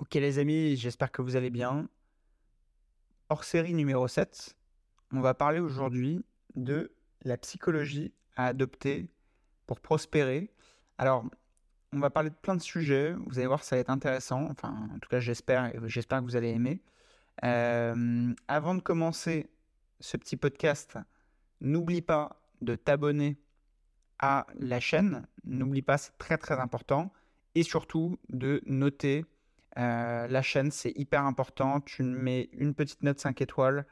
Ok les amis, j'espère que vous allez bien. Hors série numéro 7, on va parler aujourd'hui de la psychologie à adopter pour prospérer. Alors, on va parler de plein de sujets, vous allez voir, ça va être intéressant. Enfin, en tout cas, j'espère, j'espère que vous allez aimer. Euh, avant de commencer ce petit podcast, n'oublie pas de t'abonner à la chaîne. N'oublie pas, c'est très très important. Et surtout de noter euh, la chaîne, c'est hyper important. Tu mets une petite note 5 étoiles.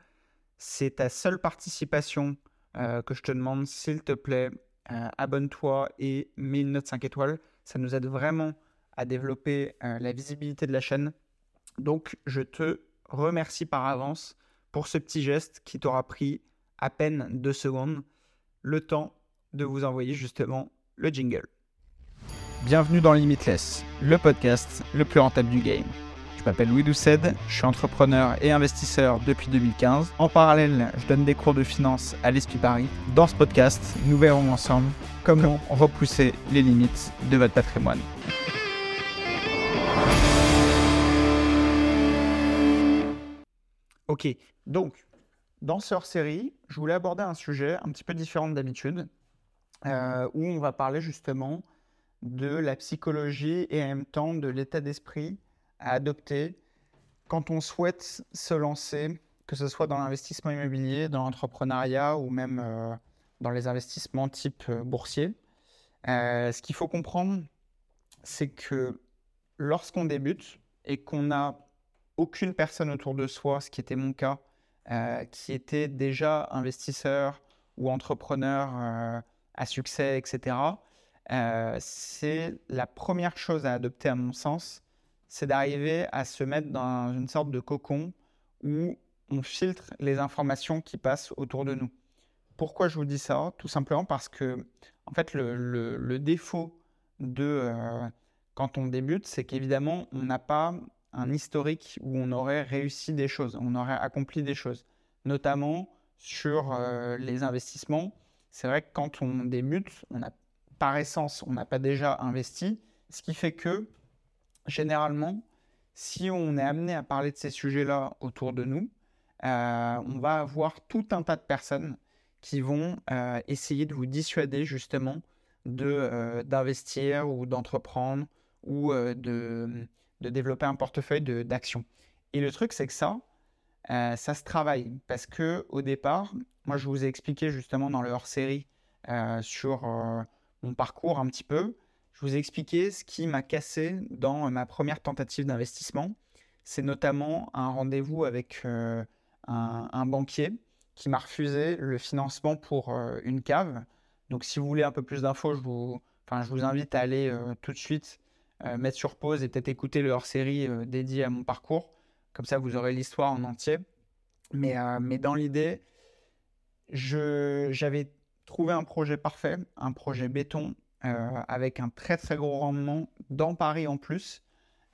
C'est ta seule participation euh, que je te demande. S'il te plaît, euh, abonne-toi et mets une note 5 étoiles. Ça nous aide vraiment à développer la visibilité de la chaîne. Donc, je te remercie par avance pour ce petit geste qui t'aura pris à peine deux secondes. Le temps de vous envoyer justement le jingle. Bienvenue dans Limitless, le podcast le plus rentable du game. Je m'appelle Louis Doucet, je suis entrepreneur et investisseur depuis 2015. En parallèle, je donne des cours de finance à l'ESPI Paris. Dans ce podcast, nous verrons ensemble comment repousser les limites de votre patrimoine. Ok, donc, dans ce hors-série, je voulais aborder un sujet un petit peu différent d'habitude, euh, où on va parler justement de la psychologie et en même temps de l'état d'esprit à adopter quand on souhaite se lancer, que ce soit dans l'investissement immobilier, dans l'entrepreneuriat ou même euh, dans les investissements type euh, boursier. Euh, ce qu'il faut comprendre, c'est que lorsqu'on débute et qu'on n'a aucune personne autour de soi, ce qui était mon cas, qui était déjà investisseur ou entrepreneur à succès, etc., euh, c'est la première chose à adopter à mon sens, c'est d'arriver à se mettre dans une sorte de cocon où on filtre les informations qui passent autour de nous. Pourquoi je vous dis ça? Tout simplement parce que, en fait, le, défaut de euh, quand on débute, c'est qu'évidemment, on n'a pas un historique où on aurait réussi des choses, on aurait accompli des choses, notamment sur euh, les investissements. C'est vrai que quand on débute, on a par essence, on n'a pas déjà investi, ce qui fait que, généralement, si on est amené à parler de ces sujets-là autour de nous, euh, on va avoir tout un tas de personnes qui vont euh, essayer de vous dissuader justement euh, d'investir ou d'entreprendre ou de, de, développer un portefeuille d'actions. Et le truc, c'est que ça, ça se travaille parce que au départ, moi, je vous ai expliqué justement dans le hors-série sur mon parcours un petit peu, je vous ai expliqué ce qui m'a cassé dans ma première tentative d'investissement. C'est notamment un rendez-vous avec euh, un, banquier qui m'a refusé le financement pour euh, une cave. Donc si vous voulez un peu plus d'infos, je vous, invite à aller euh, tout de suite mettre sur pause et peut-être écouter le hors-série dédié à mon parcours. Comme ça, vous aurez l'histoire en entier. Mais, mais dans l'idée, j'avais trouver un projet parfait, un projet béton euh, avec un très très gros rendement dans Paris en plus.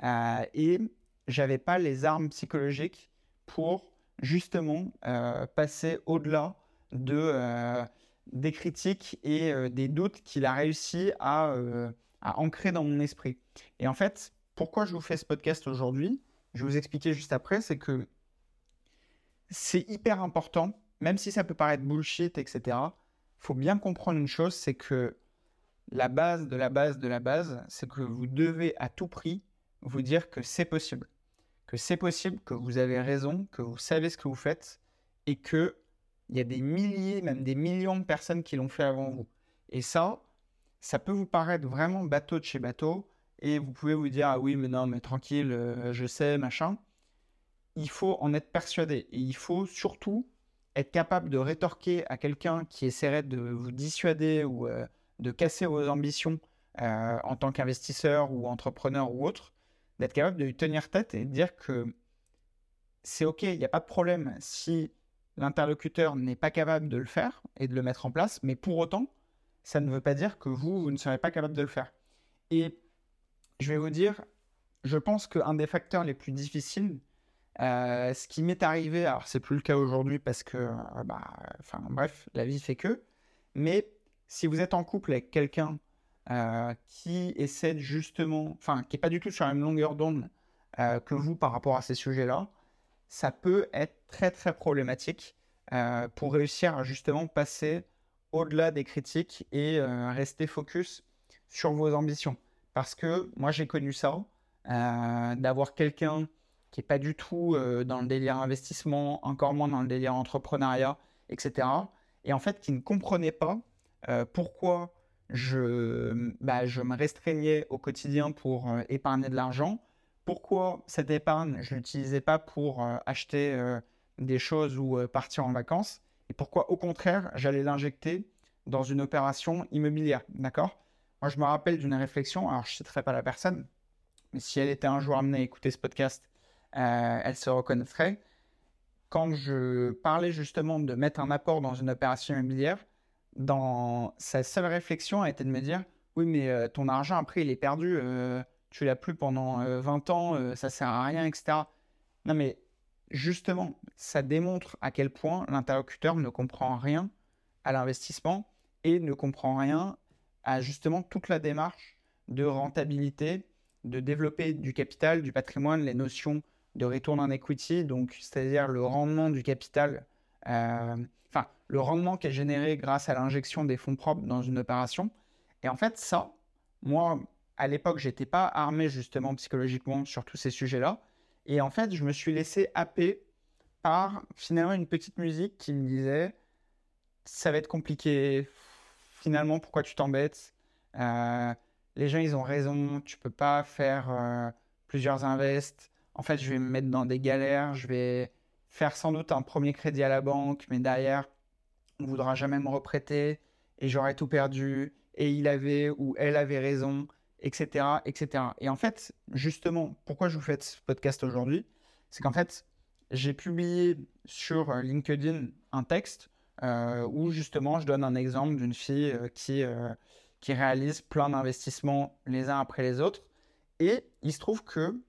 Euh, et j'avais pas les armes psychologiques pour justement euh, passer au-delà de, euh, des critiques et des doutes qu'il a réussi à, à, ancrer dans mon esprit. Et en fait, pourquoi je vous fais ce podcast aujourd'hui? Je vais vous expliquer juste après, c'est que c'est hyper important, même si ça peut paraître bullshit, etc faut bien comprendre une chose, c'est que la base de la base de la base, c'est que vous devez à tout prix vous dire que c'est possible. Que c'est possible, que vous avez raison, que vous savez ce que vous faites et que il y a des milliers, même des millions de personnes qui l'ont fait avant vous. Et ça, ça peut vous paraître vraiment bateau de chez bateau et vous pouvez vous dire ah oui mais non mais tranquille, euh, je sais machin. Il faut en être persuadé et il faut surtout être capable de rétorquer à quelqu'un qui essaierait de vous dissuader ou euh, de casser vos ambitions euh, en tant qu'investisseur ou entrepreneur ou autre, d'être capable de lui tenir tête et de dire que c'est OK, il n'y a pas de problème si l'interlocuteur n'est pas capable de le faire et de le mettre en place, mais pour autant, ça ne veut pas dire que vous, vous ne serez pas capable de le faire. Et je vais vous dire, je pense qu'un des facteurs les plus difficiles, euh, ce qui m'est arrivé, alors c'est plus le cas aujourd'hui parce que, euh, bah, enfin bref, la vie fait que, mais si vous êtes en couple avec quelqu'un euh, qui essaie justement, enfin qui n'est pas du tout sur la même longueur d'onde que vous par rapport à ces sujets-là, ça peut être très très problématique pour réussir à justement passer au-delà des critiques et rester focus sur vos ambitions. Parce que moi j'ai connu ça, d'avoir quelqu'un qui n'est pas du tout dans le délire investissement, encore moins dans le délire entrepreneuriat, etc. Et en fait qui ne comprenait pas pourquoi je, bah, je me restreignais au quotidien pour épargner de l'argent pourquoi cette épargne, je ne l'utilisais pas pour euh, acheter euh, des choses ou euh, partir en vacances, et pourquoi au contraire, j'allais l'injecter dans une opération immobilière. D'accord? Moi, je me rappelle d'une réflexion, alors je ne citerai pas la personne, mais si elle était un jour amenée à écouter ce podcast, elle se reconnaîtrait. Quand je parlais justement de mettre un apport dans une opération immobilière, dans sa seule réflexion a été de me dire Oui, mais ton argent, après, il est perdu tu l'as plus pendant 20 euh, ans, euh, ça sert à rien, etc. Non, mais justement, ça démontre à quel point l'interlocuteur ne comprend rien à l'investissement et ne comprend rien à justement toute la démarche de rentabilité, de développer du capital, du patrimoine, les notions de retour en equity, donc c'est-à-dire le rendement du capital, euh, enfin le rendement qui est généré grâce à l'injection des fonds propres dans une opération. Et en fait, ça, moi, à l'époque, j'étais pas armé justement psychologiquement sur tous ces sujets-là. Et en fait, je me suis laissé happer par finalement une petite musique qui me disait ça va être compliqué. Finalement, pourquoi tu t'embêtes euh, Les gens, ils ont raison. Tu peux pas faire euh, plusieurs invests. En fait, je vais me mettre dans des galères. Je vais faire sans doute un premier crédit à la banque, mais derrière, on voudra jamais me reprêter et j'aurai tout perdu. Et il avait ou elle avait raison etc., etc. Et en fait, justement, pourquoi je vous fais ce podcast aujourd'hui C'est qu'en fait, j'ai publié sur euh, LinkedIn un texte euh, où justement je donne un exemple d'une fille euh, qui, qui réalise plein d'investissements les uns après les autres. Et il se trouve que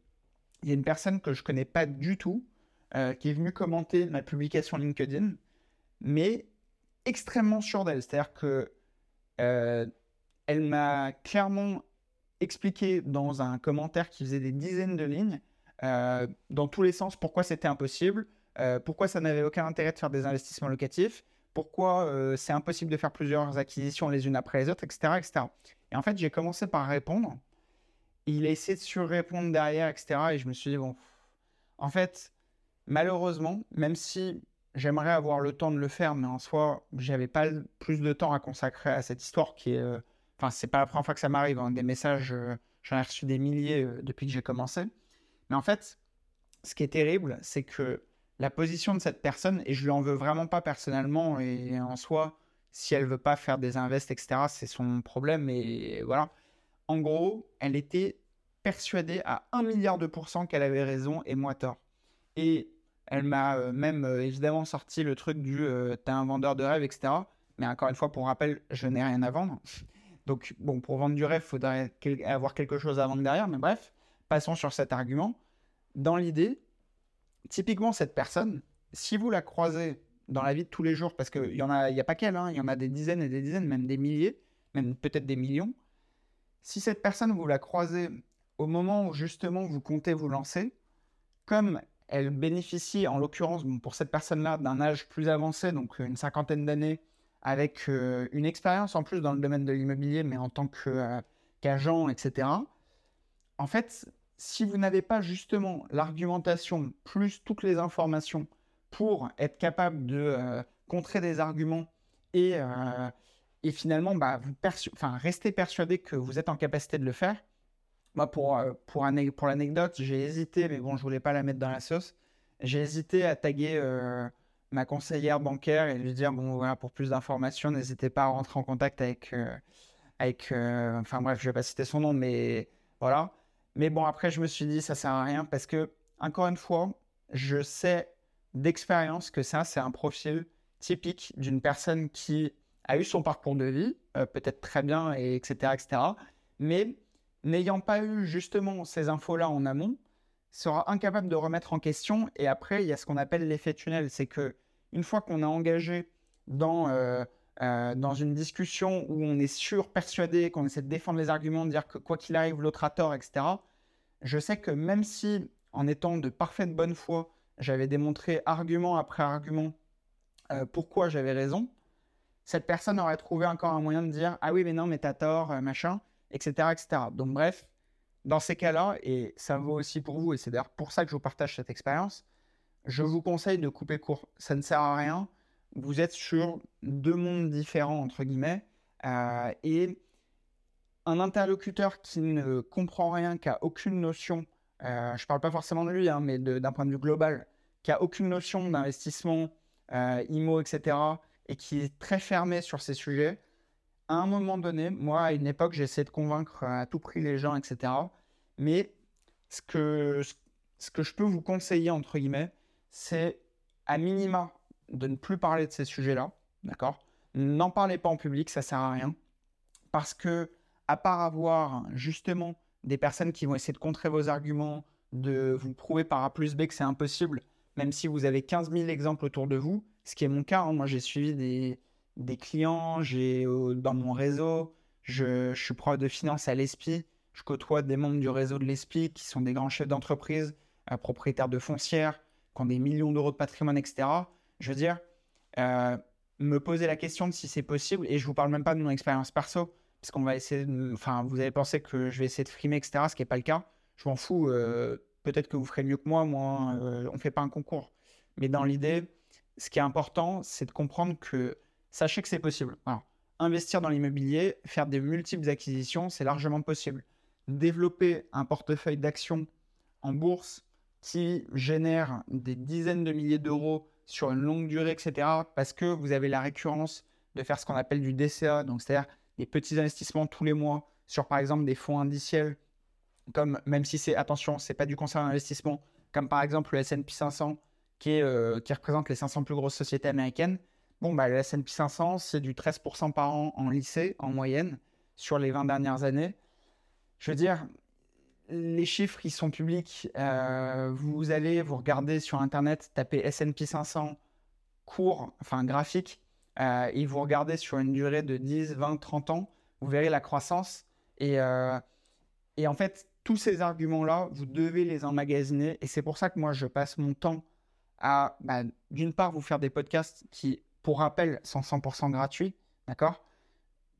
il y a une personne que je connais pas du tout qui est venue commenter ma publication LinkedIn, mais extrêmement sûre d'elle. C'est-à-dire que elle m'a clairement expliquer dans un commentaire qui faisait des dizaines de lignes, euh, dans tous les sens, pourquoi c'était impossible, euh, pourquoi ça n'avait aucun intérêt de faire des investissements locatifs, pourquoi euh, c'est impossible de faire plusieurs acquisitions les unes après les autres, etc. etc. Et en fait, j'ai commencé par répondre. Il a essayé de surrépondre derrière, etc. Et je me suis dit, bon, en fait, malheureusement, même si j'aimerais avoir le temps de le faire, mais en soi, j'avais pas plus de temps à consacrer à cette histoire qui est Enfin, c'est pas la première fois que ça m'arrive. Hein. Des messages, euh, j'en ai reçu des milliers euh, depuis que j'ai commencé. Mais en fait, ce qui est terrible, c'est que la position de cette personne, et je lui en veux vraiment pas personnellement, et en soi, si elle veut pas faire des invests, etc., c'est son problème, et voilà. En gros, elle était persuadée à 1 milliard de pourcents qu'elle avait raison et moi tort. Et elle m'a euh, même évidemment sorti le truc du t'es un vendeur de rêve, etc. Mais encore une fois, pour rappel, je n'ai rien à vendre. Donc, bon, pour vendre du rêve, il faudrait avoir quelque chose à vendre derrière, mais bref, passons sur cet argument. Dans l'idée, typiquement, cette personne, si vous la croisez dans la vie de tous les jours, parce qu'il n'y a, y a pas qu'elle, hein, il y en a des dizaines et des dizaines, même des milliers, même peut-être des millions, si cette personne, vous la croisez au moment où justement vous comptez vous lancer, comme elle bénéficie, en l'occurrence, pour cette personne-là, d'un âge plus avancé, donc une cinquantaine d'années, avec euh, une expérience en plus dans le domaine de l'immobilier, mais en tant euh, qu'agent, etc. En fait, si vous n'avez pas justement l'argumentation plus toutes les informations pour être capable de euh, contrer des arguments et, et finalement bah, rester persuadé que vous êtes en capacité de le faire, moi pour, pour l'anecdote, j'ai hésité, mais bon, je voulais pas la mettre dans la sauce, j'ai hésité à taguer ma conseillère bancaire et lui dire bon voilà pour plus d'informations n'hésitez pas à rentrer en contact avec euh, avec euh, enfin bref je vais pas citer son nom mais voilà. Mais bon après je me suis dit ça sert à rien parce que encore une fois je sais d'expérience que ça c'est un profil typique d'une personne qui a eu son parcours de vie euh, peut-être très bien et etc etc mais n'ayant pas eu justement ces infos là en amont sera incapable de remettre en question. Et après, il y a ce qu'on appelle l'effet tunnel. C'est que une fois qu'on est engagé dans, euh, euh, dans une discussion où on est sûr, persuadé, qu'on essaie de défendre les arguments, de dire que quoi qu'il arrive, l'autre a tort, etc., je sais que même si, en étant de parfaite bonne foi, j'avais démontré argument après argument pourquoi j'avais raison, cette personne aurait trouvé encore un moyen de dire Ah oui, mais non, mais t'as tort, euh, machin, etc., etc. Donc, bref, dans ces cas-là, et ça vaut aussi pour vous, et c'est d'ailleurs pour ça que je vous partage cette expérience, je vous conseille de couper court. Ça ne sert à rien. Vous êtes sur deux mondes différents, entre guillemets, euh, et un interlocuteur qui ne comprend rien, qui a aucune notion, euh, je ne parle pas forcément de lui, hein, mais d'un point de vue global, qui a aucune notion d'investissement, euh, IMO, etc., et qui est très fermé sur ces sujets, à un moment donné, moi, à une époque, j'essayais de convaincre à tout prix les gens, etc. Mais ce que, ce que je peux vous conseiller, entre guillemets, c'est à minima de ne plus parler de ces sujets-là, d'accord? N'en parlez pas en public, ça sert à rien. Parce que, à part avoir justement des personnes qui vont essayer de contrer vos arguments, de vous prouver par A plus B que c'est impossible, même si vous avez 15 000 exemples autour de vous, ce qui est mon cas, hein. moi j'ai suivi des, clients, j'ai euh, dans mon réseau, je, suis prof de finance à l'ESPI, je côtoie des membres du réseau de l'ESPI qui sont des grands chefs d'entreprise, euh, propriétaires de foncières, qui ont des millions d'euros de patrimoine, etc. Je veux dire, euh, me poser la question de si c'est possible, et je vous parle même pas de mon expérience perso, parce qu'on va essayer de, enfin, vous avez pensé que je vais essayer de frimer, etc., ce qui n'est pas le cas. Je m'en fous, peut-être que vous ferez mieux que moi, moi, on ne fait pas un concours. Mais dans l'idée, ce qui est important, c'est de comprendre que sachez que c'est possible. Investir dans l'immobilier, faire des multiples acquisitions, c'est largement possible. Développer un portefeuille d'actions en bourse qui génère des dizaines de milliers d'euros sur une longue durée, etc., parce que vous avez la récurrence de faire ce qu'on appelle du DCA, donc c'est-à-dire des petits investissements tous les mois sur, par exemple, des fonds indiciels, comme, même si c'est, attention, c'est pas du conseil d'investissement, comme par exemple le S&P 500, qui, euh, qui représente les 500 plus grosses sociétés américaines. Bon, bah, le S&P 500, c'est du 13% par an en lycée, en moyenne, sur les 20 dernières années. Je veux dire, les chiffres, ils sont publics. Euh, vous allez, vous regardez sur Internet, taper S&P 500, cours, enfin graphique, euh, et vous regardez sur une durée de 10, 20, 30 ans, vous verrez la croissance. Et, euh, et en fait, tous ces arguments-là, vous devez les emmagasiner. Et c'est pour ça que moi, je passe mon temps bah, d'une part, vous faire des podcasts qui pour rappel, sont 100% gratuits, d'accord?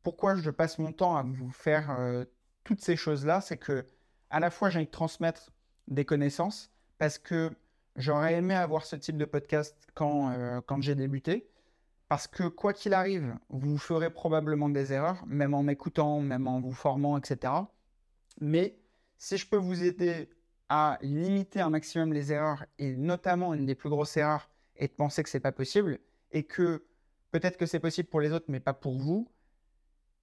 Pourquoi je passe mon temps à vous faire euh, toutes ces choses-là? C'est que à la fois j'ai envie de transmettre des connaissances parce que j'aurais aimé avoir ce type de podcast quand, euh, quand j'ai débuté. Parce que quoi qu'il arrive, vous ferez probablement des erreurs, même en m'écoutant, même en vous formant, etc. Mais si je peux vous aider à limiter un maximum les erreurs, et notamment une des plus grosses erreurs est de penser que c'est pas possible, et que peut-être que c'est possible pour les autres, mais pas pour vous,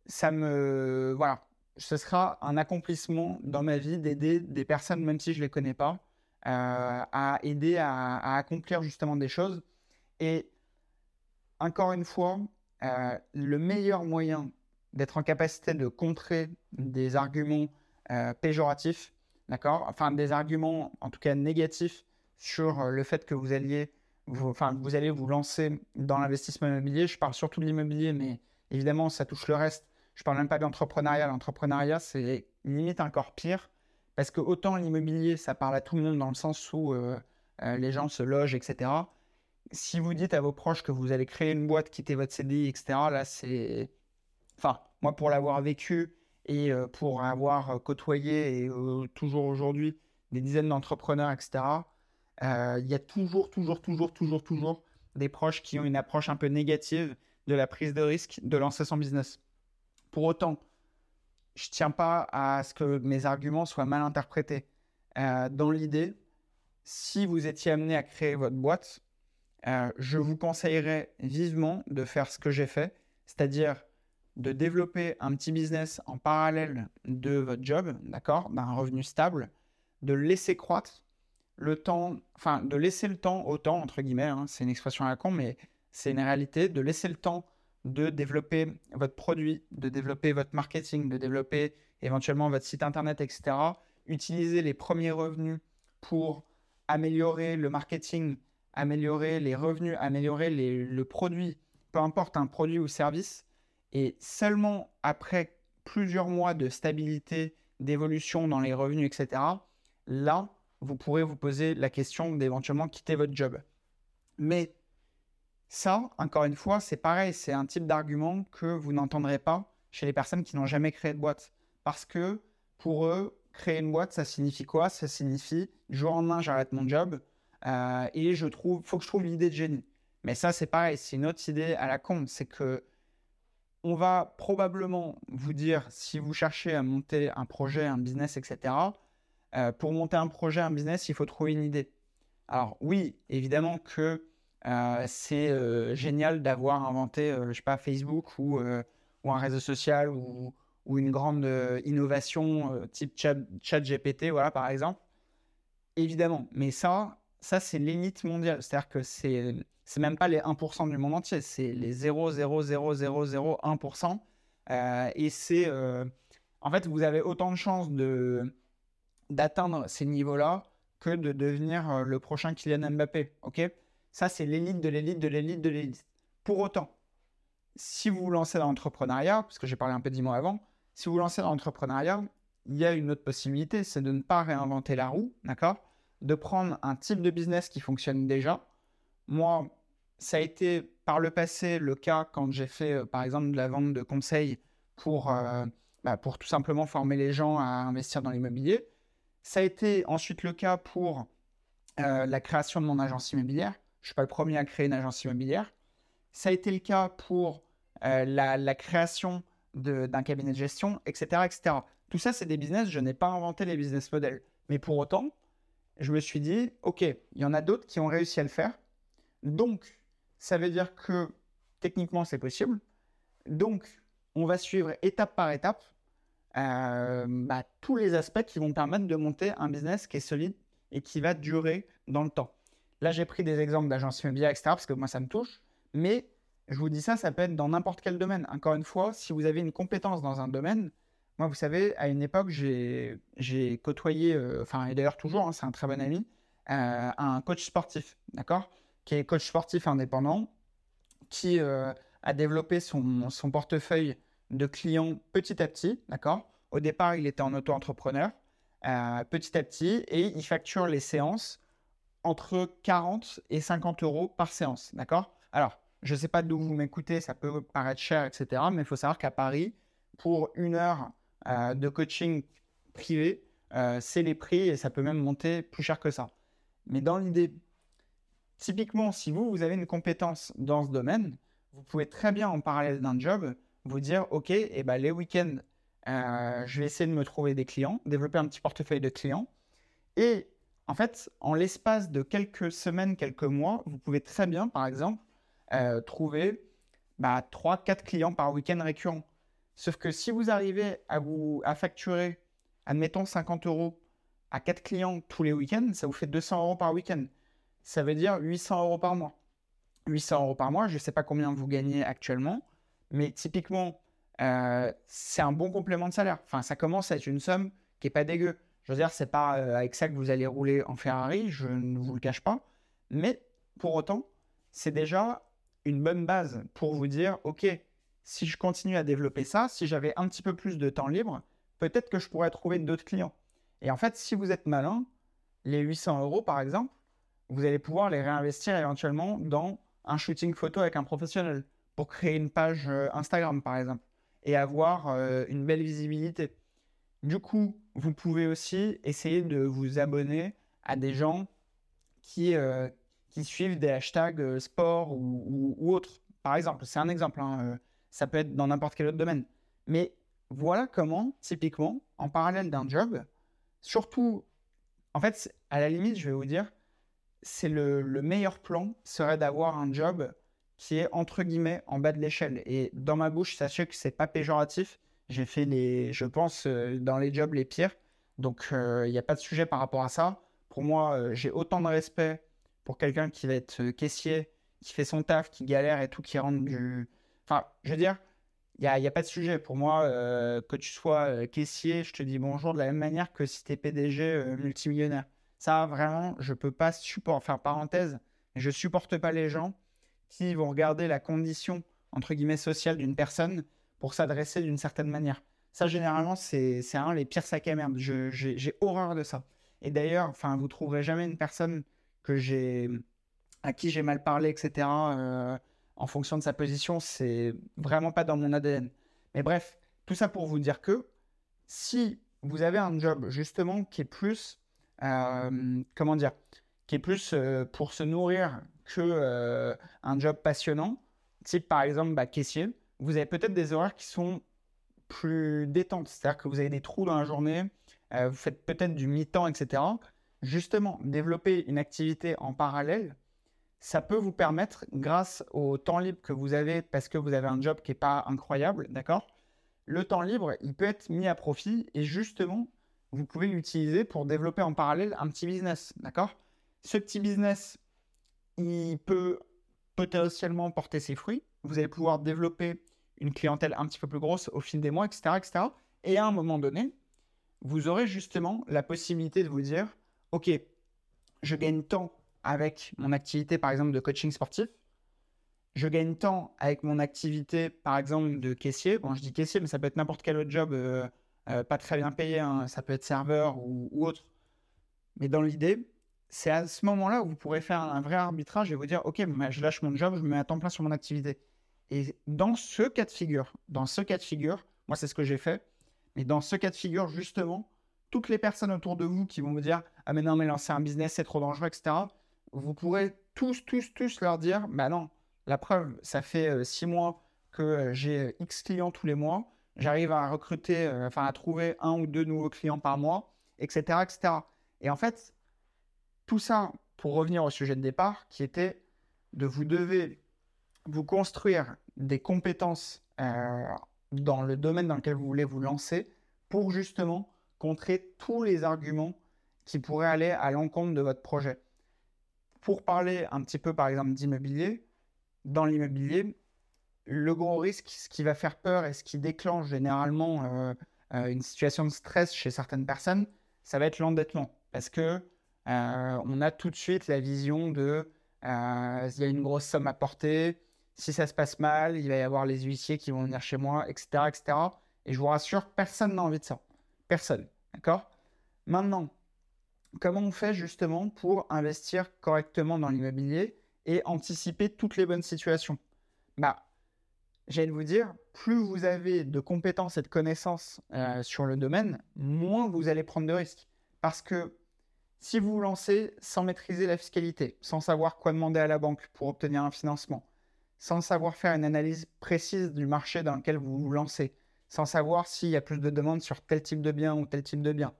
ça me. Voilà. Ce sera un accomplissement dans ma vie d'aider des personnes, même si je ne les connais pas, euh, à aider à, accomplir justement des choses. Et encore une fois, euh, le meilleur moyen d'être en capacité de contrer des arguments euh, péjoratifs, d'accord? Enfin, des arguments en tout cas négatifs sur le fait que vous alliez vous, enfin, vous allez vous lancer dans l'investissement immobilier. Je parle surtout de l'immobilier, mais évidemment, ça touche le reste. Je parle même pas d'entrepreneuriat. L'entrepreneuriat, c'est limite encore pire. Parce que autant l'immobilier, ça parle à tout le monde dans le sens où euh, euh, les gens se logent, etc. Si vous dites à vos proches que vous allez créer une boîte, quitter votre CDI, etc., là, c'est. Enfin, moi, pour l'avoir vécu et pour avoir côtoyé et toujours aujourd'hui des dizaines d'entrepreneurs, etc., il y a toujours, toujours, toujours, toujours, toujours des proches qui ont une approche un peu négative de la prise de risque de lancer son business. Pour autant, je ne tiens pas à ce que mes arguments soient mal interprétés. Dans l'idée, si vous étiez amené à créer votre boîte, je vous conseillerais vivement de faire ce que j'ai fait, c'est-à-dire de développer un petit business en parallèle de votre job, d'accord, d'un revenu stable, de laisser croître le temps, enfin, de laisser le temps au temps, entre guillemets, hein, c'est une expression à la con, mais c'est une réalité, de laisser le temps de développer votre produit, de développer votre marketing, de développer éventuellement votre site internet, etc. Utiliser les premiers revenus pour améliorer le marketing, améliorer les revenus, améliorer le produit, peu importe un produit ou service. Et seulement après plusieurs mois de stabilité, d'évolution dans les revenus, etc., là, vous pourrez vous poser la question d'éventuellement quitter votre job. Mais ça, encore une fois, c'est pareil, c'est un type d'argument que vous n'entendrez pas chez les personnes qui n'ont jamais créé de boîte. Parce que pour eux, créer une boîte, ça signifie quoi? Ça signifie, jour au lendemain, j'arrête mon job euh, et je trouve, faut que je trouve l'idée de génie. Mais ça, c'est pareil, c'est une autre idée à la con, c'est que on va probablement vous dire, si vous cherchez à monter un projet, un business, etc., euh, pour monter un projet, un business, il faut trouver une idée. Alors oui, évidemment que euh, c'est euh, génial d'avoir inventé, je sais pas, Facebook ou, un réseau social ou, une grande innovation type chat, chat, GPT, voilà, par exemple. Évidemment, mais ça, ça c'est l'élite mondiale. C'est-à-dire que c'est c'est même pas les 1% du monde entier, c'est les 0,00001%. Euh, et c'est. Euh, en fait, vous avez autant de chances de, d'atteindre ces niveaux-là que de devenir euh, le prochain Kylian Mbappé. Ok? Ça, c'est l'élite de l'élite de l'élite de l'élite. Pour autant, si vous vous lancez dans l'entrepreneuriat, parce que j'ai parlé un peu dix mois avant, si vous vous lancez dans l'entrepreneuriat, il y a une autre possibilité, c'est de ne pas réinventer la roue, d'accord? De prendre un type de business qui fonctionne déjà. Moi, ça a été par le passé le cas quand j'ai fait, euh, par exemple, de la vente de conseils pour, euh, bah, pour tout simplement former les gens à investir dans l'immobilier. Ça a été ensuite le cas pour euh, la création de mon agence immobilière. Je ne suis pas le premier à créer une agence immobilière. Ça a été le cas pour la, la, création d'un cabinet de gestion, etc., etc. Tout ça, c'est des business. Je n'ai pas inventé les business models. Mais pour autant, je me suis dit, OK, il y en a d'autres qui ont réussi à le faire. Donc, ça veut dire que techniquement, c'est possible. Donc, on va suivre étape par étape euh, bah, tous les aspects qui vont permettre de monter un business qui est solide et qui va durer dans le temps. Là, j'ai pris des exemples d'agences immobilières, etc., parce que moi, ça me touche. Mais je vous dis ça, ça peut être dans n'importe quel domaine. Encore une fois, si vous avez une compétence dans un domaine, moi, vous savez, à une époque, j'ai côtoyé, euh, enfin, et d'ailleurs toujours, hein, c'est un très bon ami, euh, un coach sportif, d'accord? Qui est coach sportif indépendant, qui euh, a développé son, son, portefeuille de clients petit à petit, d'accord? Au départ, il était en auto-entrepreneur, euh, petit à petit, et il facture les séances entre 40 et 50 euros par séance, d'accord? Alors, je ne sais pas d'où vous m'écoutez, ça peut paraître cher, etc., mais il faut savoir qu'à Paris, pour une heure euh, de coaching privé, c'est les prix et ça peut même monter plus cher que ça. Mais dans l'idée Typiquement, si vous, vous avez une compétence dans ce domaine, vous pouvez très bien, en parallèle d'un job, vous dire, OK, et eh ben, les week-ends, euh, je vais essayer de me trouver des clients, développer un petit portefeuille de clients. Et en fait, en l'espace de quelques semaines, quelques mois, vous pouvez très bien, par exemple, euh, trouver bah, 3-4 clients par week-end récurrent. Sauf que si vous arrivez à, vous, à facturer, admettons, 50 euros à 4 clients tous les week-ends, ça vous fait 200 euros par week-end ça veut dire 800 euros par mois. 800 euros par mois, je ne sais pas combien vous gagnez actuellement, mais typiquement, euh, c'est un bon complément de salaire. Enfin, ça commence à être une somme qui n'est pas dégueu. Je veux dire, c'est pas euh, avec ça que vous allez rouler en Ferrari, je ne vous le cache pas, mais pour autant, c'est déjà une bonne base pour vous dire, OK, si je continue à développer ça, si j'avais un petit peu plus de temps libre, peut-être que je pourrais trouver d'autres clients. Et en fait, si vous êtes malin, les 800 euros, par exemple, vous allez pouvoir les réinvestir éventuellement dans un shooting photo avec un professionnel pour créer une page euh, Instagram par exemple et avoir euh, une belle visibilité. Du coup, vous pouvez aussi essayer de vous abonner à des gens qui, euh, qui suivent des hashtags sport ou, ou, autres. Par exemple, c'est un exemple, hein, ça peut être dans n'importe quel autre domaine. Mais voilà comment, typiquement, en parallèle d'un job, surtout, en fait, à la limite, je vais vous dire, c'est le, meilleur plan serait d'avoir un job qui est entre guillemets en bas de l'échelle. Et dans ma bouche, sachez que c'est pas péjoratif. J'ai fait les, je pense, euh, dans les jobs les pires. Donc il euh, n'y a pas de sujet par rapport à ça. Pour moi, euh, j'ai autant de respect pour quelqu'un qui va être caissier, qui fait son taf, qui galère et tout, qui rentre du. Enfin, je veux dire, il n'y a, a, pas de sujet. Pour moi, que tu sois caissier, je te dis bonjour de la même manière que si tu es PDG multimillionnaire. Ça, vraiment, je peux pas supporter. Enfin, parenthèse, je supporte pas les gens qui vont regarder la condition, entre guillemets, sociale d'une personne pour s'adresser d'une certaine manière. Ça, généralement, c'est un les pires sacs à merde. J'ai horreur de ça. Et d'ailleurs, enfin, vous trouverez jamais une personne que j'ai, à qui j'ai mal parlé, etc. euh, en fonction de sa position, c'est vraiment pas dans mon ADN. Mais bref, tout ça pour vous dire que si vous avez un job justement qui est plus, comment dire, qui est plus euh, pour se nourrir que euh, un job passionnant, type par exemple bah, caissier, vous avez peut-être des horaires qui sont plus détentes, c'est-à-dire que vous avez des trous dans la journée, euh, vous faites peut-être du mi-temps, etc. Justement, développer une activité en parallèle, ça peut vous permettre, grâce au temps libre que vous avez, parce que vous avez un job qui n'est pas incroyable, d'accord? Le temps libre, il peut être mis à profit et justement, vous pouvez l'utiliser pour développer en parallèle un petit business, d'accord? Ce petit business, il peut potentiellement porter ses fruits. Vous allez pouvoir développer une clientèle un petit peu plus grosse au fil des mois, etc., etc. Et à un moment donné, vous aurez justement la possibilité de vous dire, OK, je gagne tant avec mon activité, par exemple, de coaching sportif. Je gagne tant avec mon activité, par exemple, de caissier. Bon, je dis caissier, mais ça peut être n'importe quel autre job, euh, euh, pas très bien payé. hein. Ça peut être serveur ou, autre. Mais dans l'idée, c'est à ce moment-là où vous pourrez faire un vrai arbitrage et vous dire, OK, bah, je lâche mon job, je me mets à temps plein sur mon activité. Et dans ce cas de figure, dans ce cas de figure, moi, c'est ce que j'ai fait. Mais dans ce cas de figure, justement, toutes les personnes autour de vous qui vont vous dire Ah, mais non, mais lancer un business, c'est trop dangereux, etc. Vous pourrez tous, tous, tous leur dire Bah non, la preuve, ça fait euh, six mois que euh, j'ai X clients tous les mois. J'arrive à recruter, euh, enfin, à trouver un ou deux nouveaux clients par mois, etc., etc. Et en fait, tout ça pour revenir au sujet de départ qui était de vous devez vous construire des compétences euh, dans le domaine dans lequel vous voulez vous lancer pour justement contrer tous les arguments qui pourraient aller à l'encontre de votre projet. Pour parler un petit peu par exemple d'immobilier, dans l'immobilier, le gros risque, ce qui va faire peur et ce qui déclenche généralement euh, euh, une situation de stress chez certaines personnes, ça va être l'endettement. Parce que euh, on a tout de suite la vision de il y a une grosse somme à porter, si ça se passe mal, il va y avoir les huissiers qui vont venir chez moi, etc. etc. Et je vous rassure, personne n'a envie de ça. Personne. D'accord? Maintenant, comment on fait justement pour investir correctement dans l'immobilier et anticiper toutes les bonnes situations? Bah, j'allais vous dire, plus vous avez de compétences et de connaissances euh, sur le domaine, moins vous allez prendre de risques. Parce que si vous vous lancez sans maîtriser la fiscalité, sans savoir quoi demander à la banque pour obtenir un financement, sans savoir faire une analyse précise du marché dans lequel vous vous lancez, sans savoir s'il y a plus de demandes sur tel type de bien ou tel type de bien,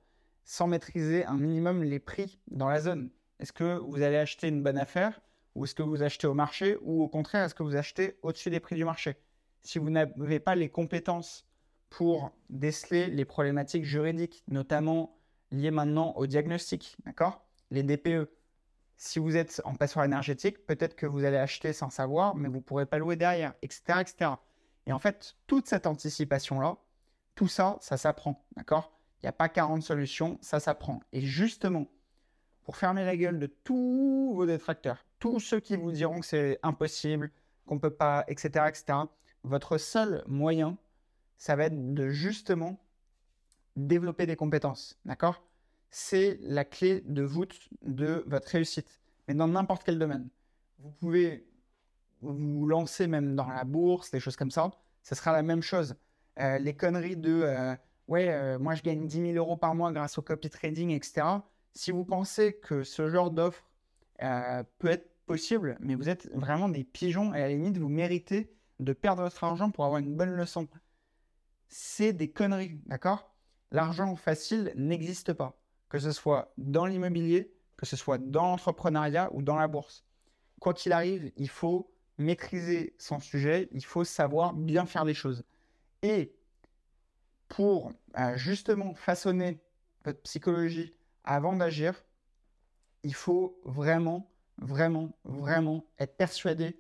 sans maîtriser un minimum les prix dans la zone. Est-ce que vous allez acheter une bonne affaire ou est-ce que vous achetez au marché ou au contraire, est-ce que vous achetez au-dessus des prix du marché? Si vous n'avez pas les compétences pour déceler les problématiques juridiques, notamment liées maintenant au diagnostic, d'accord? Les DPE. Si vous êtes en passoire énergétique, peut-être que vous allez acheter sans savoir, mais vous ne pourrez pas louer derrière, etc., etc. Et en fait, toute cette anticipation-là, tout ça, ça s'apprend, d'accord? Il n'y a pas 40 solutions, ça s'apprend. Et justement, pour fermer la gueule de tous vos détracteurs, tous ceux qui vous diront que c'est impossible, qu'on ne peut pas, etc., etc., votre seul moyen, ça va être de justement développer des compétences, d'accord? C'est la clé de voûte de votre réussite, mais dans n'importe quel domaine. Vous pouvez vous lancer même dans la bourse, des choses comme ça, ça sera la même chose. Euh, les conneries de euh, ouais, euh, moi je gagne 10 000 euros par mois grâce au copy trading, etc. Si vous pensez que ce genre d'offre peut être possible, mais vous êtes vraiment des pigeons et à la limite vous méritez de perdre votre argent pour avoir une bonne leçon. C'est des conneries, d'accord? L'argent facile n'existe pas, que ce soit dans l'immobilier, que ce soit dans l'entrepreneuriat ou dans la bourse. Quoi qu'il arrive, il faut maîtriser son sujet, il faut savoir bien faire les choses. Et pour euh, justement façonner votre psychologie avant d'agir, il faut vraiment, vraiment, vraiment être persuadé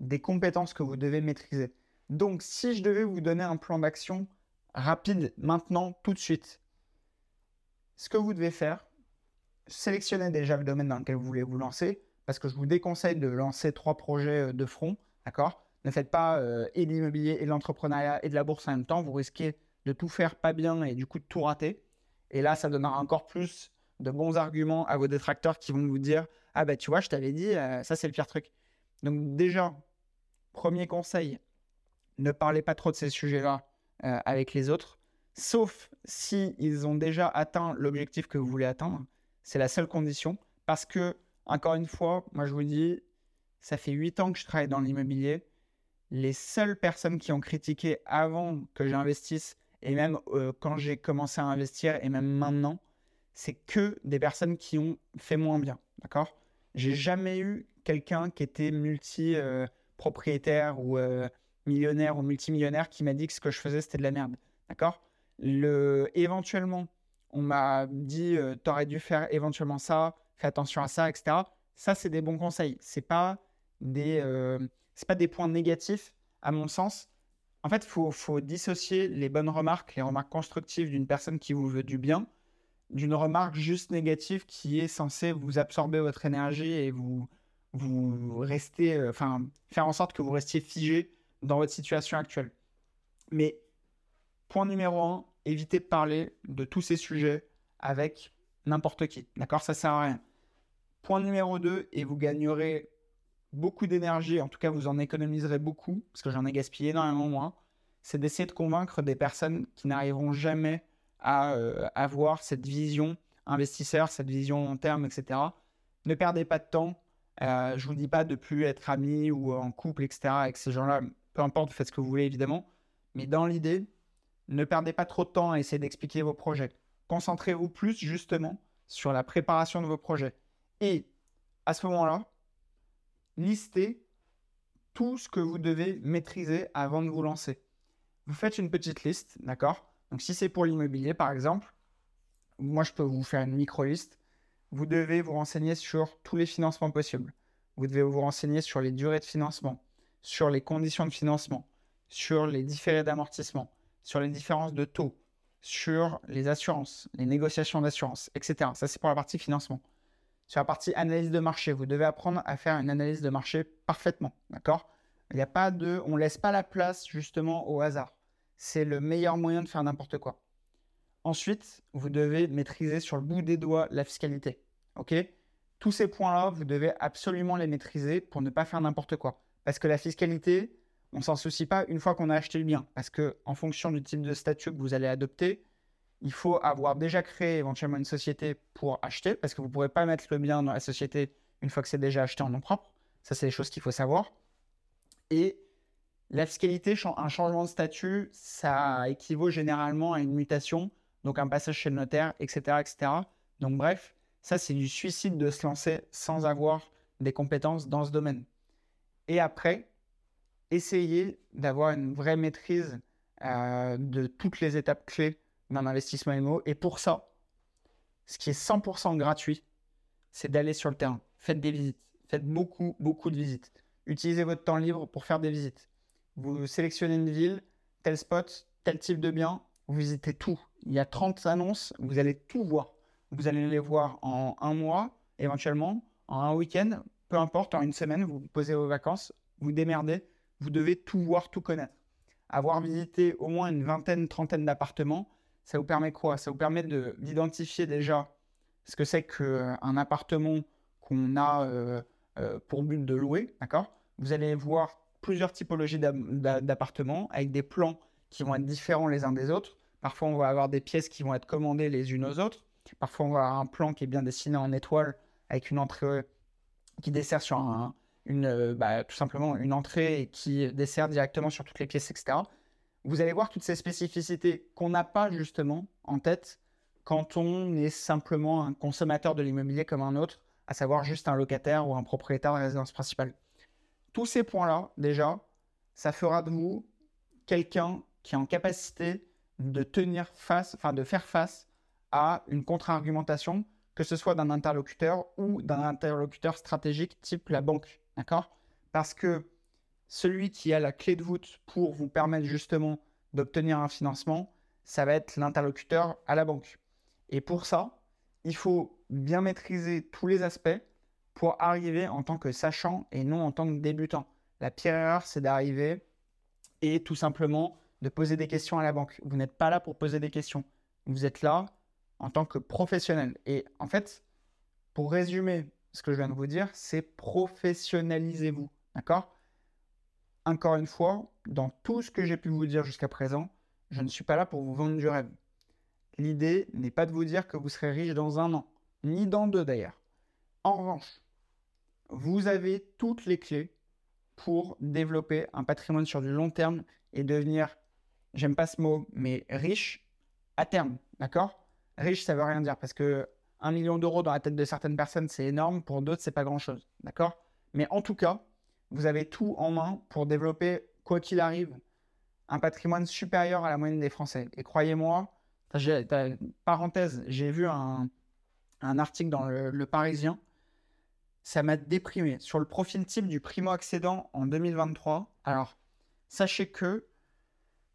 des compétences que vous devez maîtriser. Donc, si je devais vous donner un plan d'action rapide, maintenant, tout de suite, ce que vous devez faire, sélectionnez déjà le domaine dans lequel vous voulez vous lancer, parce que je vous déconseille de lancer trois projets de front, d'accord? Ne faites pas euh, et l'immobilier et l'entrepreneuriat et de la bourse en même temps, vous risquez de tout faire pas bien et du coup de tout rater. Et là, ça donnera encore plus de bons arguments à vos détracteurs qui vont vous dire Ah, bah, tu vois, je t'avais dit, euh, ça, c'est le pire truc. Donc, déjà, premier conseil, ne parlez pas trop de ces sujets-là euh, avec les autres, sauf si ils ont déjà atteint l'objectif que vous voulez atteindre. C'est la seule condition. Parce que, encore une fois, moi, je vous dis, ça fait 8 ans que je travaille dans l'immobilier. Les seules personnes qui ont critiqué avant que j'investisse, et même euh, quand j'ai commencé à investir, et même maintenant, c'est que des personnes qui ont fait moins bien. D'accord? J'ai jamais eu quelqu'un qui était multi-propriétaire ou euh, millionnaire ou multimillionnaire qui m'a dit que ce que je faisais, c'était de la merde. D'accord? Le... Éventuellement, on m'a dit, euh, tu aurais dû faire éventuellement ça, fais attention à ça, etc. Ça, c'est des bons conseils. C'est pas des, euh, pas des points négatifs, à mon sens. En fait, il faut, faut, dissocier les bonnes remarques, les remarques constructives d'une personne qui vous veut du bien, d'une remarque juste négative qui est censée vous absorber votre énergie et vous, vous rester, euh, enfin, faire en sorte que vous restiez figé dans votre situation actuelle. Mais point numéro un, évitez de parler de tous ces sujets avec n'importe qui. D'accord? Ça sert à rien. Point numéro 2, et vous gagnerez beaucoup d'énergie, en tout cas vous en économiserez beaucoup, parce que j'en ai gaspillé énormément moins, c'est d'essayer de convaincre des personnes qui n'arriveront jamais à euh, avoir cette vision investisseur, cette vision long terme, etc. Ne perdez pas de temps. Euh, je vous dis pas de plus être ami ou en couple, etc. avec ces gens-là. Peu importe, faites ce que vous voulez, évidemment. Mais dans l'idée, ne perdez pas trop de temps à essayer d'expliquer vos projets. Concentrez-vous plus, justement, sur la préparation de vos projets. Et à ce moment-là, listez tout ce que vous devez maîtriser avant de vous lancer. Vous faites une petite liste, d'accord? Donc si c'est pour l'immobilier, par exemple, moi je peux vous faire une micro-liste. Vous devez vous renseigner sur tous les financements possibles. Vous devez vous renseigner sur les durées de financement, sur les conditions de financement, sur les différés d'amortissement, sur les différences de taux, sur les assurances, les négociations d'assurance, etc. Ça, c'est pour la partie financement. Sur la partie analyse de marché, vous devez apprendre à faire une analyse de marché parfaitement. D'accord? Il n'y a pas de. On ne laisse pas la place justement au hasard. C'est le meilleur moyen de faire n'importe quoi. Ensuite, vous devez maîtriser sur le bout des doigts la fiscalité. OK? Tous ces points-là, vous devez absolument les maîtriser pour ne pas faire n'importe quoi. Parce que la fiscalité, on s'en soucie pas une fois qu'on a acheté le bien. Parce que en fonction du type de statut que vous allez adopter, il faut avoir déjà créé éventuellement une société pour acheter, parce que vous ne pourrez pas mettre le bien dans la société une fois que c'est déjà acheté en nom propre. Ça, c'est des choses qu'il faut savoir. Et la fiscalité, un changement de statut, ça équivaut généralement à une mutation, donc un passage chez le notaire, etc. etc. Donc bref, ça, c'est du suicide de se lancer sans avoir des compétences dans ce domaine. Et après, essayer d'avoir une vraie maîtrise euh, de toutes les étapes clés d'un investissement IMO. Et pour ça, ce qui est 100% gratuit, c'est d'aller sur le terrain. Faites des visites. Faites beaucoup, beaucoup de visites. Utilisez votre temps libre pour faire des visites. Vous sélectionnez une ville, tel spot, tel type de bien, vous visitez tout. Il y a 30 annonces, vous allez tout voir. Vous allez les voir en un mois, éventuellement, en un week-end, peu importe, en une semaine, vous posez vos vacances, vous démerdez, vous devez tout voir, tout connaître. Avoir visité au moins une vingtaine, trentaine d'appartements, ça vous permet quoi? Ça vous permet d'identifier déjà ce que c'est qu'un appartement qu'on a euh, euh, pour but de louer, d'accord? Vous allez voir plusieurs typologies d'appartements avec des plans qui vont être différents les uns des autres. Parfois, on va avoir des pièces qui vont être commandées les unes aux autres. Parfois, on va avoir un plan qui est bien dessiné en étoile avec une entrée qui dessert sur un, une, euh, bah, tout simplement une entrée qui dessert directement sur toutes les pièces, etc. Vous allez voir toutes ces spécificités qu'on n'a pas justement en tête quand on est simplement un consommateur de l'immobilier comme un autre, à savoir juste un locataire ou un propriétaire de résidence principale. Tous ces points-là, déjà, ça fera de vous quelqu'un qui est en capacité de tenir face, enfin de faire face à une contre-argumentation, que ce soit d'un interlocuteur ou d'un interlocuteur stratégique type la banque. D'accord? Parce que celui qui a la clé de voûte pour vous permettre justement d'obtenir un financement, ça va être l'interlocuteur à la banque. Et pour ça, il faut bien maîtriser tous les aspects pour arriver en tant que sachant et non en tant que débutant. La pire erreur, c'est d'arriver et tout simplement de poser des questions à la banque. Vous n'êtes pas là pour poser des questions. Vous êtes là en tant que professionnel. Et en fait, pour résumer ce que je viens de vous dire, c'est professionnalisez-vous. D'accord? Encore une fois, dans tout ce que j'ai pu vous dire jusqu'à présent, je ne suis pas là pour vous vendre du rêve. L'idée n'est pas de vous dire que vous serez riche dans un an, ni dans deux d'ailleurs. En revanche, vous avez toutes les clés pour développer un patrimoine sur du long terme et devenir, j'aime pas ce mot, mais riche à terme. D'accord? Riche, ça veut rien dire parce que un million d'euros dans la tête de certaines personnes, c'est énorme. Pour d'autres, c'est pas grand chose. D'accord? Mais en tout cas, vous avez tout en main pour développer, quoi qu'il arrive, un patrimoine supérieur à la moyenne des Français. Et croyez-moi, parenthèse, j'ai vu un, article dans le Parisien ça m'a déprimé. Sur le profil type du primo-accédant en 2023, alors sachez que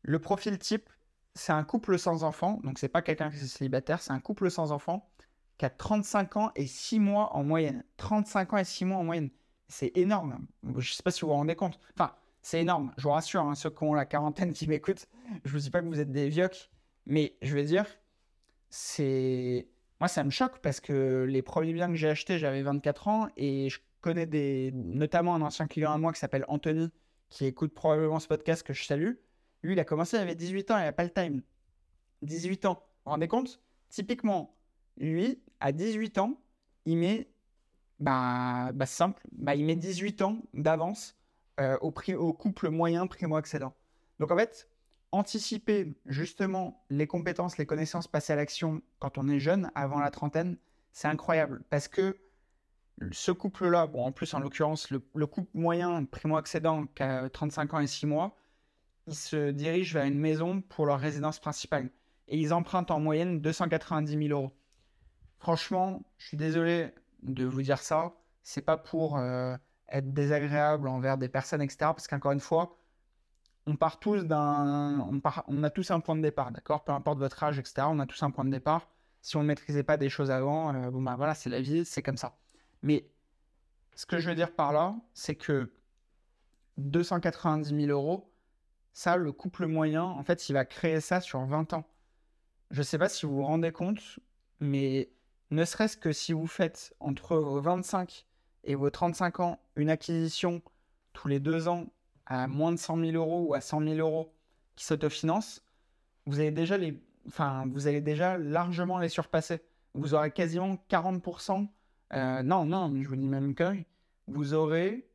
le profil type, c'est un couple sans enfants, donc c'est pas quelqu'un qui est célibataire, c'est un couple sans enfants qui a 35 ans et 6 mois en moyenne. 35 ans et 6 mois en moyenne. C'est énorme. Je sais pas si vous vous rendez compte. Enfin, c'est énorme. Je vous rassure, hein, ceux qui ont la quarantaine qui m'écoutent, je vous dis pas que vous êtes des vieux, mais je veux dire, c'est moi, ça me choque parce que les premiers biens que j'ai achetés, j'avais 24 ans et je connais des, notamment un ancien client à moi qui s'appelle Anthony, qui écoute probablement ce podcast que je salue. Lui, il a commencé, il avait 18 ans, il n'a pas le time. 18 ans, vous vous rendez compte? Typiquement, lui, à 18 ans, il met, bah, bah simple, bah, il met 18 ans d'avance euh, au, couple moyen primo-accédant. Donc en fait, anticiper justement les compétences, les connaissances passées à l'action quand on est jeune, avant la trentaine, c'est incroyable. Parce que ce couple-là, bon, en plus, en l'occurrence, le, couple moyen primo-accédant qui a 35 ans et 6 mois, ils se dirigent vers une maison pour leur résidence principale. Et ils empruntent en moyenne 290 000 euros. Franchement, je suis désolé de vous dire ça. C'est pas pour euh, être désagréable envers des personnes, etc. Parce qu'encore une fois, on part tous d'un. On, on, a tous un point de départ, d'accord? Peu importe votre âge, etc. On a tous un point de départ. Si on ne maîtrisait pas des choses avant, euh, bon, bah voilà, c'est la vie, c'est comme ça. Mais ce que je veux dire par là, c'est que 290 000 euros, ça, le couple moyen, en fait, il va créer ça sur 20 ans. Je ne sais pas si vous vous rendez compte, mais ne serait-ce que si vous faites entre vos 25 et vos 35 ans une acquisition tous les deux ans à moins de 100 000 euros ou à 100 000 euros qui s'autofinancent, vous allez déjà les, largement les surpasser. Vous aurez quasiment 40%. Euh, non, non, je vous dis même que vous aurez,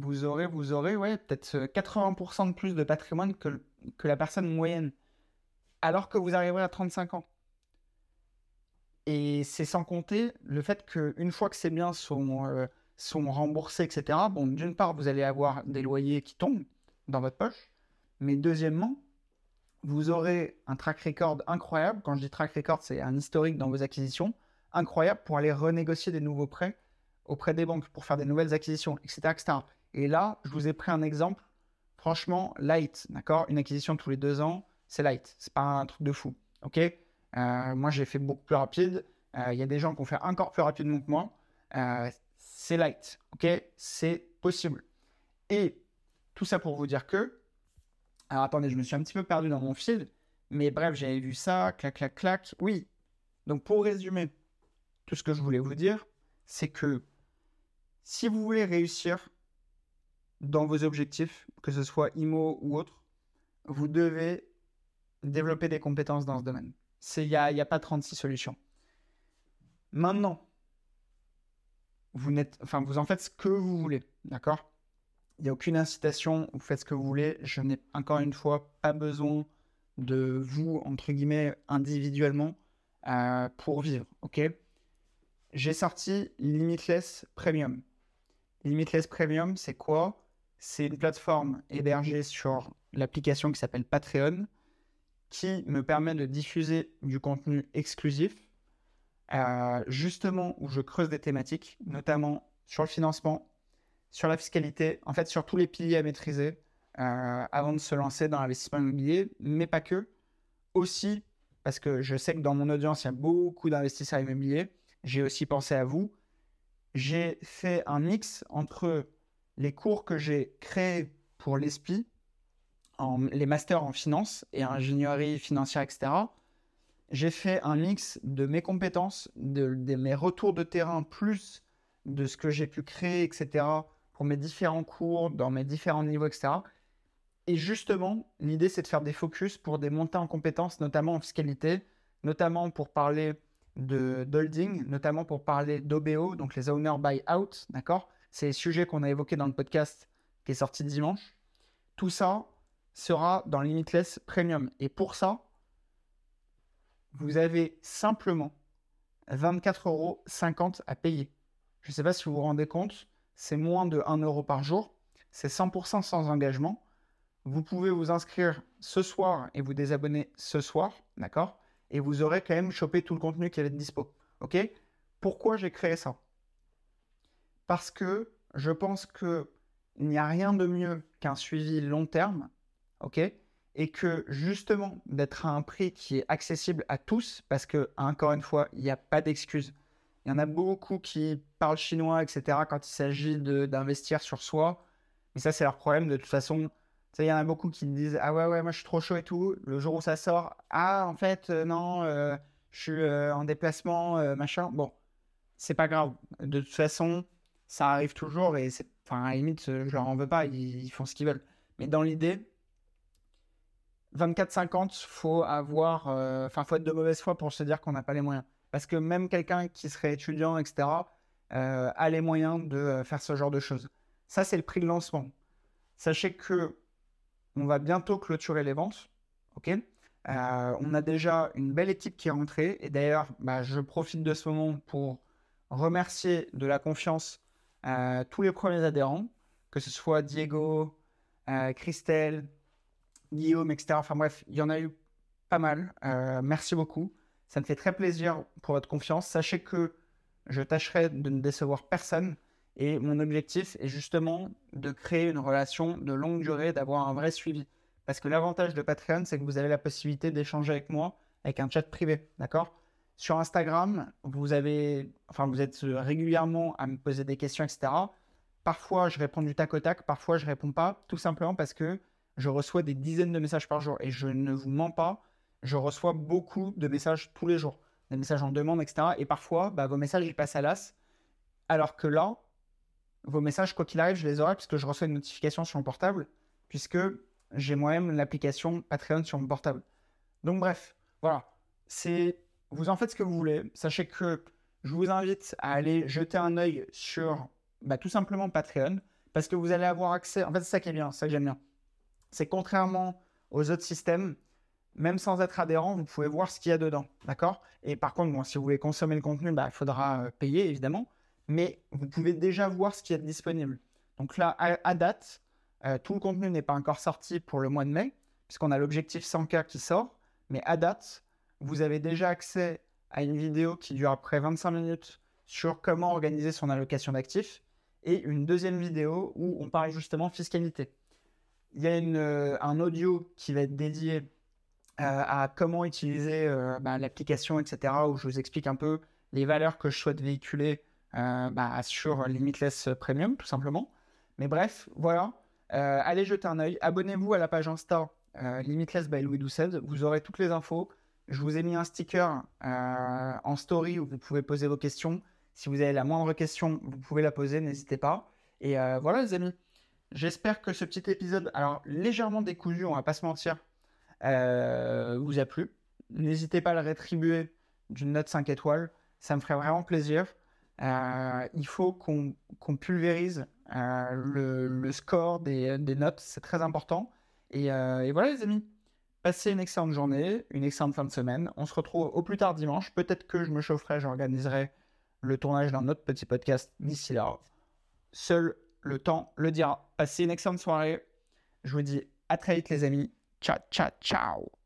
vous aurez, vous aurez, ouais, peut-être 80% de plus de patrimoine que, que la personne moyenne, alors que vous arriverez à 35 ans. Et c'est sans compter le fait qu'une fois que ces biens sont euh, sont remboursés, etc. Bon, d'une part, vous allez avoir des loyers qui tombent dans votre poche, mais deuxièmement, vous aurez un track record incroyable. Quand je dis track record, c'est un historique dans vos acquisitions, incroyable pour aller renégocier des nouveaux prêts auprès des banques, pour faire des nouvelles acquisitions, etc. Et là, je vous ai pris un exemple, franchement, light, d'accord? Une acquisition tous les deux ans, c'est light, c'est pas un truc de fou, ok? Euh, Moi, j'ai fait beaucoup plus rapide. Euh, il y a des gens qui ont fait encore plus rapidement que moi. Euh, c'est light, ok? C'est possible. Et tout ça pour vous dire que, alors attendez, je me suis un petit peu perdu dans mon fil, mais bref, j'avais vu ça, clac, clac, clac. Oui. Donc pour résumer, tout ce que je voulais vous dire, c'est que si vous voulez réussir dans vos objectifs, que ce soit IMO ou autre, vous devez développer des compétences dans ce domaine. Il n'y a, a pas 36 solutions. Maintenant, vous, enfin, vous en faites ce que vous voulez, d'accord? Il n'y a aucune incitation, vous faites ce que vous voulez. Je n'ai encore une fois pas besoin de vous, entre guillemets, individuellement euh, pour vivre, ok? J'ai sorti Limitless Premium. Limitless Premium, c'est quoi? C'est une plateforme hébergée sur l'application qui s'appelle Patreon qui me permet de diffuser du contenu exclusif euh, justement où je creuse des thématiques, notamment sur le financement, sur la fiscalité, en fait sur tous les piliers à maîtriser euh, avant de se lancer dans l'investissement immobilier, mais pas que. Aussi, parce que je sais que dans mon audience, il y a beaucoup d'investisseurs immobiliers, j'ai aussi pensé à vous. J'ai fait un mix entre les cours que j'ai créés pour l'ESPI, les masters en finance et ingénierie financière, etc., j'ai fait un mix de mes compétences, de, de, mes retours de terrain, plus de ce que j'ai pu créer, etc., pour mes différents cours, dans mes différents niveaux, etc. Et justement, l'idée, c'est de faire des focus pour des montées en compétences, notamment en fiscalité, notamment pour parler de d'holding, notamment pour parler d'OBO, donc les owner buy out, d'accord? C'est les sujets qu'on a évoqués dans le podcast qui est sorti dimanche. Tout ça sera dans Limitless Premium. Et pour ça, vous avez simplement 24,50 euros à payer. Je ne sais pas si vous vous rendez compte, c'est moins de 1 euro par jour. C'est 100% sans engagement. Vous pouvez vous inscrire ce soir et vous désabonner ce soir, d'accord? Et vous aurez quand même chopé tout le contenu qui va être dispo. Ok? Pourquoi j'ai créé ça? Parce que je pense qu'il n'y a rien de mieux qu'un suivi long terme, ok et que justement d'être à un prix qui est accessible à tous, parce que encore une fois, il n'y a pas d'excuse. Il y en a beaucoup qui parlent chinois, etc., quand il s'agit d'investir sur soi. Mais ça, c'est leur problème. De toute façon, il y en a beaucoup qui disent Ah ouais, ouais, moi je suis trop chaud et tout. Le jour où ça sort, Ah, en fait, euh, non, euh, je suis euh, en déplacement, machin. Bon, c'est pas grave. De toute façon, ça arrive toujours et c'est. Enfin, à la limite, je leur en veux pas, ils, ils font ce qu'ils veulent. Mais dans l'idée, 24-50, faut avoir, euh, enfin, faut être de mauvaise foi pour se dire qu'on n'a pas les moyens. Parce que même quelqu'un qui serait étudiant, etc., euh, a les moyens de euh, faire ce genre de choses. Ça, c'est le prix de lancement. Sachez que on va bientôt clôturer les ventes. Ok? on a déjà une belle équipe qui est rentrée. Et d'ailleurs, bah, je profite de ce moment pour remercier de la confiance tous les premiers adhérents, que ce soit Diego, Christelle, Guillaume, etc. Enfin bref, il y en a eu pas mal. Euh, merci beaucoup. Ça me fait très plaisir pour votre confiance. Sachez que je tâcherai de ne décevoir personne. Et mon objectif est justement de créer une relation de longue durée, d'avoir un vrai suivi. Parce que l'avantage de Patreon, c'est que vous avez la possibilité d'échanger avec moi avec un chat privé. D'accord? Sur Instagram, vous, êtes régulièrement à me poser des questions, etc. Parfois, je réponds du tac au tac, parfois, je réponds pas, tout simplement parce que je reçois des dizaines de messages par jour. Et je ne vous mens pas, je reçois beaucoup de messages tous les jours. Des messages en demande, etc. Et parfois, bah, vos messages, ils passent à l'as. Alors que là, vos messages, quoi qu'il arrive, je les aurai puisque je reçois une notification sur mon portable, puisque j'ai moi-même l'application Patreon sur mon portable. Donc bref, voilà. C'est, vous en faites ce que vous voulez. Sachez que je vous invite à aller jeter un œil sur bah, tout simplement Patreon, parce que vous allez avoir accès. En fait, c'est ça qui est bien, c'est ça que j'aime bien c'est contrairement aux autres systèmes, même sans être adhérent, vous pouvez voir ce qu'il y a dedans. D'accord? Et par contre, si vous voulez consommer le contenu, bah, il faudra euh, payer évidemment. Mais vous pouvez déjà voir ce qui est disponible. Donc là, à, date, euh, tout le contenu n'est pas encore sorti pour le mois de mai, puisqu'on a l'objectif 100K qui sort. Mais à date, vous avez déjà accès à une vidéo qui dure à près 25 minutes sur comment organiser son allocation d'actifs et une deuxième vidéo où on parle justement fiscalité il y a euh, un audio qui va être dédié euh, à comment utiliser euh, bah, l'application, etc., où je vous explique un peu les valeurs que je souhaite véhiculer bah, sur Limitless Premium, tout simplement. Mais bref, voilà. allez jeter un œil. Abonnez-vous à la page Insta Limitless by Louis Doucet. Vous aurez toutes les infos. Je vous ai mis un sticker en story où vous pouvez poser vos questions. Si vous avez la moindre question, vous pouvez la poser, n'hésitez pas. Et voilà, les amis. J'espère que ce petit épisode, alors légèrement décousu, on va pas se mentir, euh, vous a plu. N'hésitez pas à le rétribuer d'une note 5 étoiles, ça me ferait vraiment plaisir. Euh, il faut qu'on pulvérise euh, le, score des, notes, c'est très important. Et, voilà les amis, passez une excellente journée, une excellente fin de semaine. On se retrouve au plus tard dimanche. Peut-être que je me chaufferai, j'organiserai le tournage d'un autre petit podcast d'ici là. Seul le temps le dira. Passez une excellente soirée. Je vous dis à très vite les amis. Ciao, ciao, ciao.